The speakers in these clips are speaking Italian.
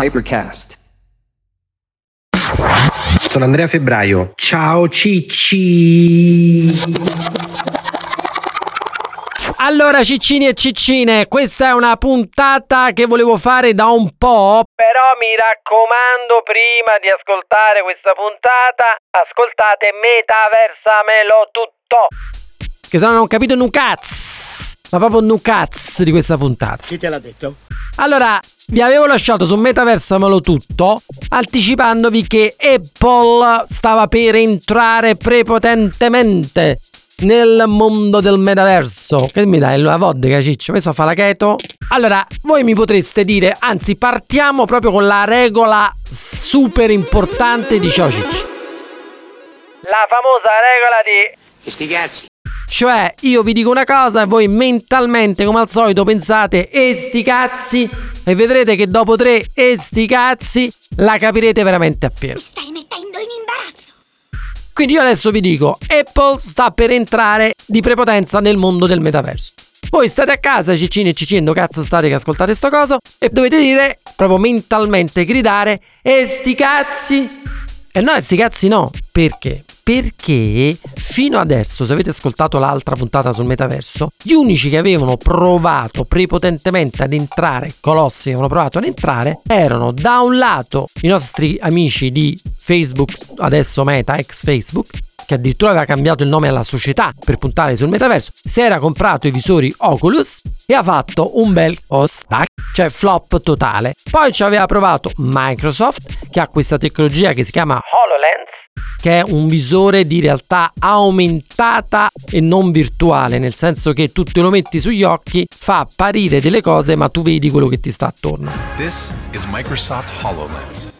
Hypercast. Sono Andrea Febbraio. Ciao Cicci. Allora, ciccini e ciccine, questa è una puntata che volevo fare da un po'. Però mi raccomando, prima di ascoltare questa puntata, ascoltate Metaversamelo tutto. Che se no non ho capito un cazzo. Ma proprio un cazzo di questa puntata. Chi te l'ha detto? Allora, vi avevo lasciato su Metaversamelo tutto, anticipandovi che Apple stava per entrare prepotentemente nel mondo del metaverso. Che mi dai la vodka, ciccio? Questo fa la keto? Allora, voi mi potreste dire, anzi, partiamo proprio con la regola super importante di ciao ciccio. La famosa regola di... Sti cazzi. Cioè, io vi dico una cosa e voi mentalmente, come al solito, pensate e sti cazzi e vedrete che dopo tre e sti cazzi la capirete veramente appieno. stai mettendo in imbarazzo. Quindi io adesso vi dico, Apple sta per entrare di prepotenza nel mondo del metaverso. Voi state a casa, ciccini e ciccino, cazzo state che ascoltate sto coso, e dovete dire, proprio mentalmente gridare, e sti cazzi! E no, e sti cazzi no. Perché? Perché fino adesso, se avete ascoltato l'altra puntata sul metaverso, gli unici che avevano provato prepotentemente ad entrare, colossi che avevano provato ad entrare, erano da un lato i nostri amici di Facebook, adesso Meta, ex Facebook, che addirittura aveva cambiato il nome alla società per puntare sul metaverso, si era comprato i visori Oculus e ha fatto un bel stack, cioè flop totale. Poi ci aveva provato Microsoft, che ha questa tecnologia che si chiama HoloLens, che è un visore di realtà aumentata e non virtuale, nel senso che tu te lo metti sugli occhi, fa apparire delle cose, ma tu vedi quello che ti sta attorno. This is Microsoft HoloLens.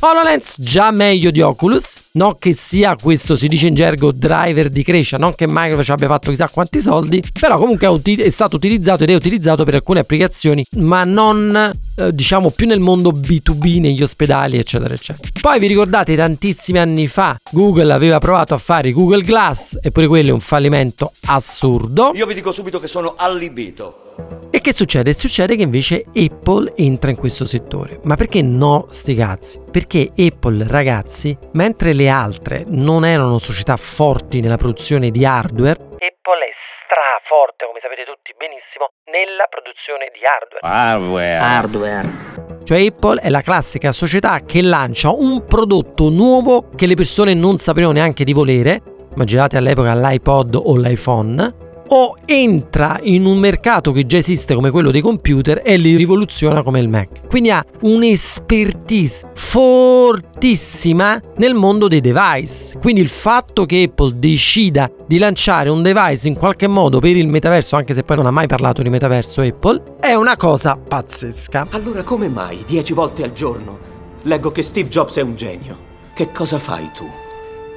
HoloLens già meglio di Oculus, non che sia questo si dice in gergo driver di crescita, non che Microsoft abbia fatto chissà quanti soldi, però comunque è, uti- è stato utilizzato ed è utilizzato per alcune applicazioni, ma non eh, diciamo più nel mondo B2B, negli ospedali, eccetera, eccetera. Poi vi ricordate tantissimi anni fa Google aveva provato a fare Google Glass e pure quello è un fallimento assurdo. Io vi dico subito che sono allibito. E che succede? Succede che invece Apple entra in questo settore. Ma perché no, sti cazzi? Perché Apple, ragazzi, mentre le altre non erano società forti nella produzione di hardware, Apple è straforte, come sapete tutti benissimo, nella produzione di hardware. Hardware. Cioè Apple è la classica società che lancia un prodotto nuovo che le persone non sapevano neanche di volere. Immaginate all'epoca l'iPod o l'iPhone o entra in un mercato che già esiste come quello dei computer e li rivoluziona come il Mac. Quindi ha un'expertise fortissima nel mondo dei device. Quindi il fatto che Apple decida di lanciare un device in qualche modo per il metaverso, anche se poi non ha mai parlato di metaverso Apple, è una cosa pazzesca. Allora come mai dieci volte al giorno leggo che Steve Jobs è un genio? Che cosa fai tu?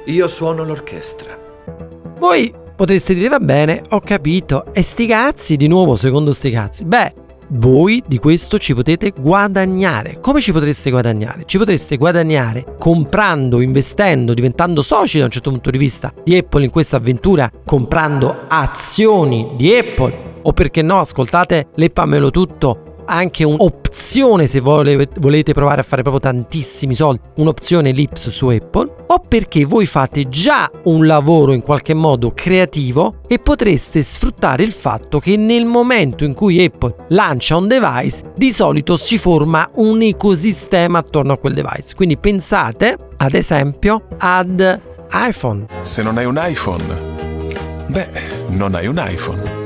Io suono l'orchestra. Voi potreste dire va bene, ho capito, e sti cazzi di nuovo secondo sti cazzi. Beh, voi di questo ci potete guadagnare. Come ci potreste guadagnare? Ci potreste guadagnare comprando, investendo, diventando soci da un certo punto di vista di Apple in questa avventura, comprando azioni di Apple. O perché no, ascoltate Leppamelo tutto anche un'opzione se vole- volete provare a fare proprio tantissimi soldi, un'opzione Lips su Apple, o perché voi fate già un lavoro in qualche modo creativo e potreste sfruttare il fatto che nel momento in cui Apple lancia un device, di solito si forma un ecosistema attorno a quel device. Quindi pensate, ad esempio, ad iPhone. Se non hai un iPhone, beh, non hai un iPhone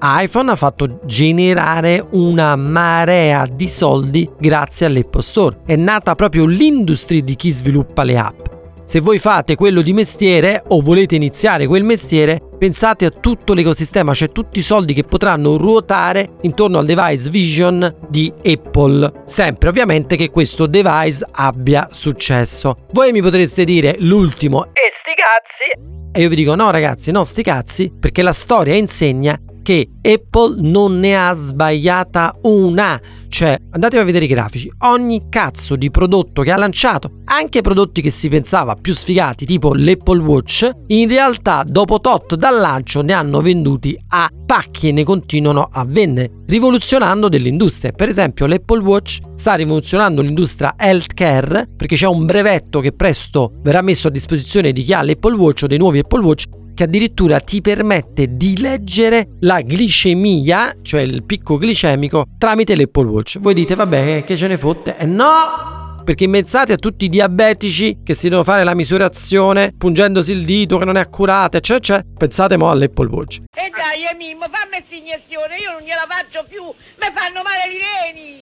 iPhone ha fatto generare una marea di soldi grazie all'Apple Store. È nata proprio l'industria di chi sviluppa le app. Se voi fate quello di mestiere o volete iniziare quel mestiere, pensate a tutto l'ecosistema, cioè tutti i soldi che potranno ruotare intorno al device Vision di Apple. Sempre ovviamente che questo device abbia successo. Voi mi potreste dire l'ultimo e sti cazzi. E io vi dico no ragazzi, no sti cazzi, perché la storia insegna che Apple non ne ha sbagliata una. Cioè, andatevi a vedere i grafici, ogni cazzo di prodotto che ha lanciato, anche prodotti che si pensava più sfigati, tipo l'Apple Watch, in realtà dopo tot dal lancio ne hanno venduti a pacchi e ne continuano a vendere, rivoluzionando delle industrie. Per esempio, l'Apple Watch sta rivoluzionando l'industria healthcare perché c'è un brevetto che presto verrà messo a disposizione di chi ha l'Apple Watch o dei nuovi Apple Watch che addirittura ti permette di leggere la glicemia, cioè il picco glicemico, tramite l'Apple Watch. Voi dite, vabbè, che ce ne fotte? E eh no! Perché pensate a tutti i diabetici che si devono fare la misurazione pungendosi il dito che non è accurata, eccetera, eccetera. Pensate mo all'Apple Watch. E dai, Mimmo, fammi iniezione, io non gliela faccio più, mi fanno male i reni!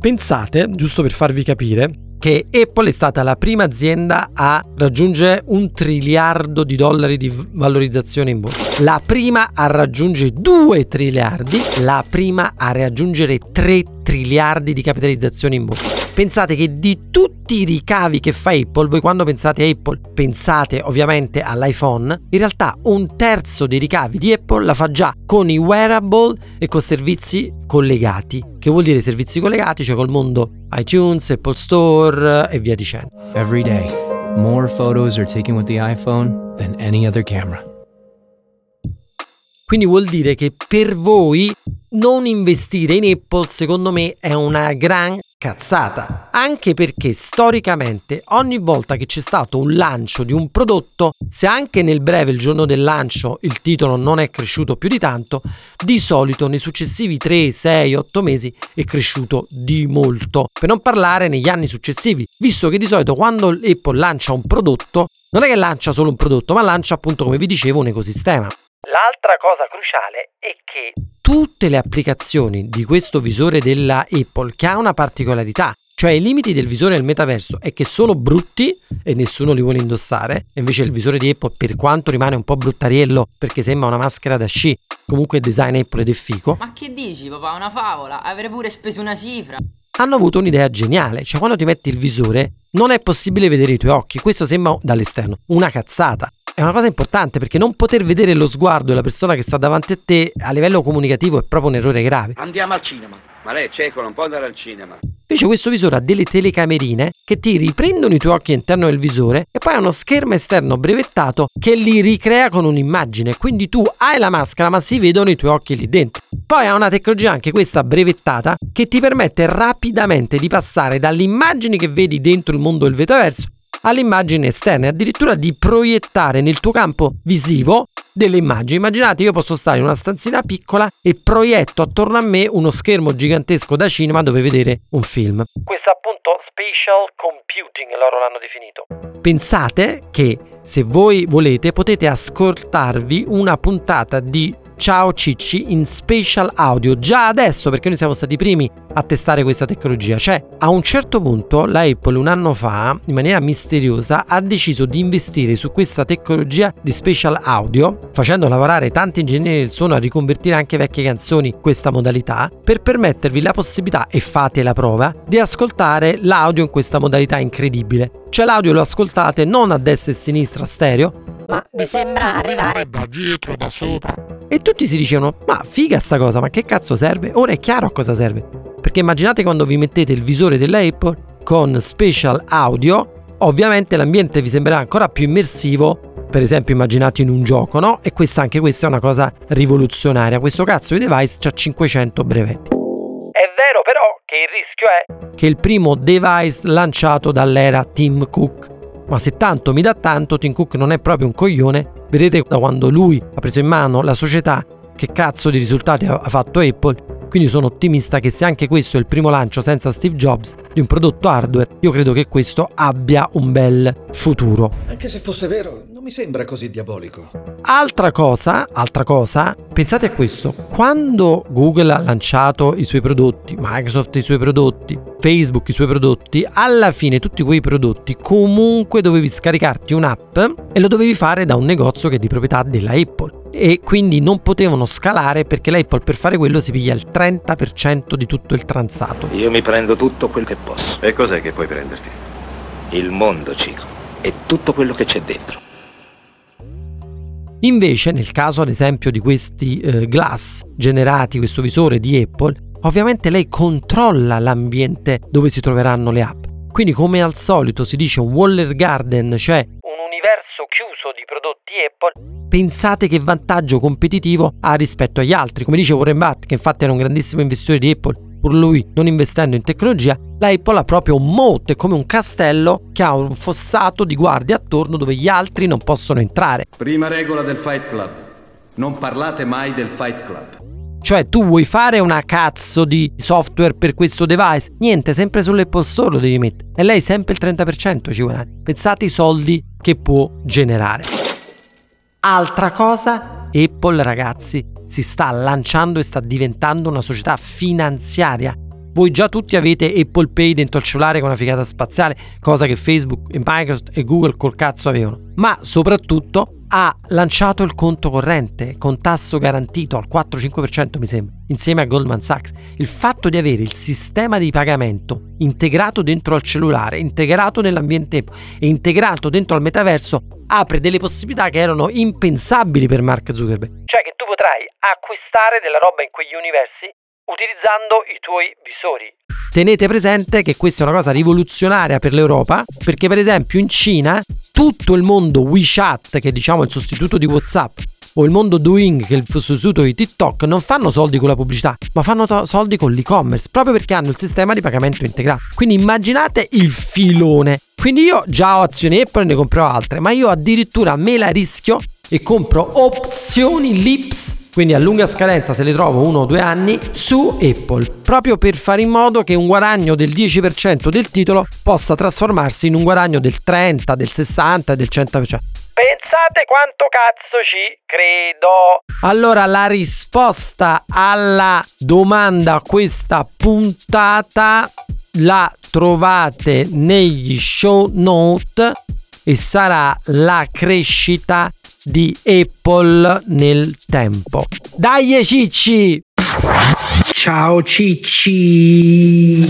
Pensate, giusto per farvi capire, che Apple è stata la prima azienda a raggiungere un triliardo di dollari di valorizzazione in borsa. La prima a raggiungere 2 triliardi, la prima a raggiungere 3 triliardi di capitalizzazione in borsa. Pensate che di tutti i ricavi che fa Apple, voi quando pensate a Apple pensate ovviamente all'iPhone, in realtà un terzo dei ricavi di Apple la fa già con i wearable e con servizi collegati. Che vuol dire servizi collegati? Cioè col mondo iTunes, Apple Store e via dicendo. Every day, more photos are taken with the iPhone than any other camera. Quindi vuol dire che per voi non investire in Apple secondo me è una gran cazzata, anche perché storicamente ogni volta che c'è stato un lancio di un prodotto, se anche nel breve il giorno del lancio il titolo non è cresciuto più di tanto, di solito nei successivi 3, 6, 8 mesi è cresciuto di molto, per non parlare negli anni successivi, visto che di solito quando Apple lancia un prodotto, non è che lancia solo un prodotto, ma lancia appunto come vi dicevo un ecosistema. L'altra cosa cruciale è che tutte le applicazioni di questo visore della Apple che ha una particolarità, cioè i limiti del visore del metaverso è che sono brutti e nessuno li vuole indossare, e invece il visore di Apple per quanto rimane un po' bruttariello perché sembra una maschera da sci, comunque il design Apple ed è fico. Ma che dici papà, una favola? Avrei pure speso una cifra hanno avuto un'idea geniale, cioè quando ti metti il visore non è possibile vedere i tuoi occhi, questo sembra dall'esterno una cazzata. È una cosa importante perché non poter vedere lo sguardo della persona che sta davanti a te a livello comunicativo è proprio un errore grave. Andiamo al cinema. Ma lei è cieco, non può andare al cinema. Invece questo visore ha delle telecamerine che ti riprendono i tuoi occhi all'interno del visore e poi ha uno schermo esterno brevettato che li ricrea con un'immagine. Quindi tu hai la maschera ma si vedono i tuoi occhi lì dentro. Poi ha una tecnologia anche questa brevettata che ti permette rapidamente di passare dalle immagini che vedi dentro il mondo del metaverso alle immagini esterne, addirittura di proiettare nel tuo campo visivo delle immagini. Immaginate, io posso stare in una stanzina piccola e proietto attorno a me uno schermo gigantesco da cinema dove vedere un film. Questo appunto spatial computing loro l'hanno definito. Pensate che se voi volete potete ascoltarvi una puntata di Ciao Cicci in spatial audio già adesso perché noi siamo stati i primi a testare questa tecnologia. Cioè, a un certo punto la Apple un anno fa, in maniera misteriosa, ha deciso di investire su questa tecnologia di spatial audio, facendo lavorare tanti ingegneri del suono a riconvertire anche vecchie canzoni questa modalità, per permettervi la possibilità, e fate la prova, di ascoltare l'audio in questa modalità incredibile. Cioè l'audio lo ascoltate non a destra e a sinistra stereo, ma vi sembra arrivare da dietro, da sopra. E tutti si dicevano, ma figa sta cosa, ma che cazzo serve? Ora è chiaro a cosa serve. Perché immaginate quando vi mettete il visore della Apple con special audio, ovviamente l'ambiente vi sembrerà ancora più immersivo per esempio immaginate in un gioco, no? E questa anche questa è una cosa rivoluzionaria. Questo cazzo di device ha 500 brevetti. È vero però che il rischio è che il primo device lanciato dall'era Tim Cook ma se tanto mi dà tanto, Tim Cook non è proprio un coglione. Vedete da quando lui ha preso in mano la società, che cazzo di risultati ha fatto Apple. Quindi sono ottimista che se anche questo è il primo lancio senza Steve Jobs di un prodotto hardware, io credo che questo abbia un bel futuro. Anche se fosse vero, non mi sembra così diabolico. Altra cosa, altra cosa, pensate a questo, quando Google ha lanciato i suoi prodotti, Microsoft i suoi prodotti, Facebook i suoi prodotti, alla fine tutti quei prodotti comunque dovevi scaricarti un'app e lo dovevi fare da un negozio che è di proprietà della Apple e quindi non potevano scalare perché l'Apple per fare quello si piglia il 30% di tutto il transato. Io mi prendo tutto quel che posso. E cos'è che puoi prenderti? Il mondo, Cico, e tutto quello che c'è dentro. Invece, nel caso ad esempio di questi eh, glass generati, questo visore di Apple, ovviamente lei controlla l'ambiente dove si troveranno le app. Quindi, come al solito, si dice un Waller Garden, cioè un universo chiuso di prodotti Apple. Pensate che vantaggio competitivo ha rispetto agli altri. Come dice Warren Buffett, che infatti era un grandissimo investitore di Apple, pur lui non investendo in tecnologia, la Apple ha proprio un moat, è come un castello che ha un fossato di guardie attorno dove gli altri non possono entrare. Prima regola del Fight Club. Non parlate mai del Fight Club. Cioè tu vuoi fare una cazzo di software per questo device? Niente, sempre sull'Apple Store lo devi mettere. E lei sempre il 30% ci guadagna. Pensate ai soldi che può generare. Altra cosa, Apple ragazzi si sta lanciando e sta diventando una società finanziaria. Voi già tutti avete Apple Pay dentro il cellulare con una figata spaziale, cosa che Facebook e Microsoft e Google col cazzo avevano. Ma soprattutto ha lanciato il conto corrente con tasso garantito al 4-5% mi sembra, insieme a Goldman Sachs. Il fatto di avere il sistema di pagamento integrato dentro al cellulare, integrato nell'ambiente e integrato dentro al metaverso apre delle possibilità che erano impensabili per Mark Zuckerberg. Cioè che tu potrai acquistare della roba in quegli universi utilizzando i tuoi visori. Tenete presente che questa è una cosa rivoluzionaria per l'Europa, perché per esempio in Cina tutto il mondo WeChat, che è diciamo il sostituto di WhatsApp, o il mondo Doing, che è il sostituto di TikTok, non fanno soldi con la pubblicità, ma fanno to- soldi con l'e-commerce, proprio perché hanno il sistema di pagamento integrato. Quindi immaginate il filone. Quindi io già ho azioni Apple e ne comprerò altre, ma io addirittura me la rischio e compro opzioni Lips quindi a lunga scadenza se le trovo uno o due anni su Apple, proprio per fare in modo che un guadagno del 10% del titolo possa trasformarsi in un guadagno del 30, del 60 del 100%. Pensate quanto cazzo ci credo. Allora la risposta alla domanda a questa puntata la trovate negli show note e sarà la crescita di Apple nel tempo. Dai cicci! Ciao cicci!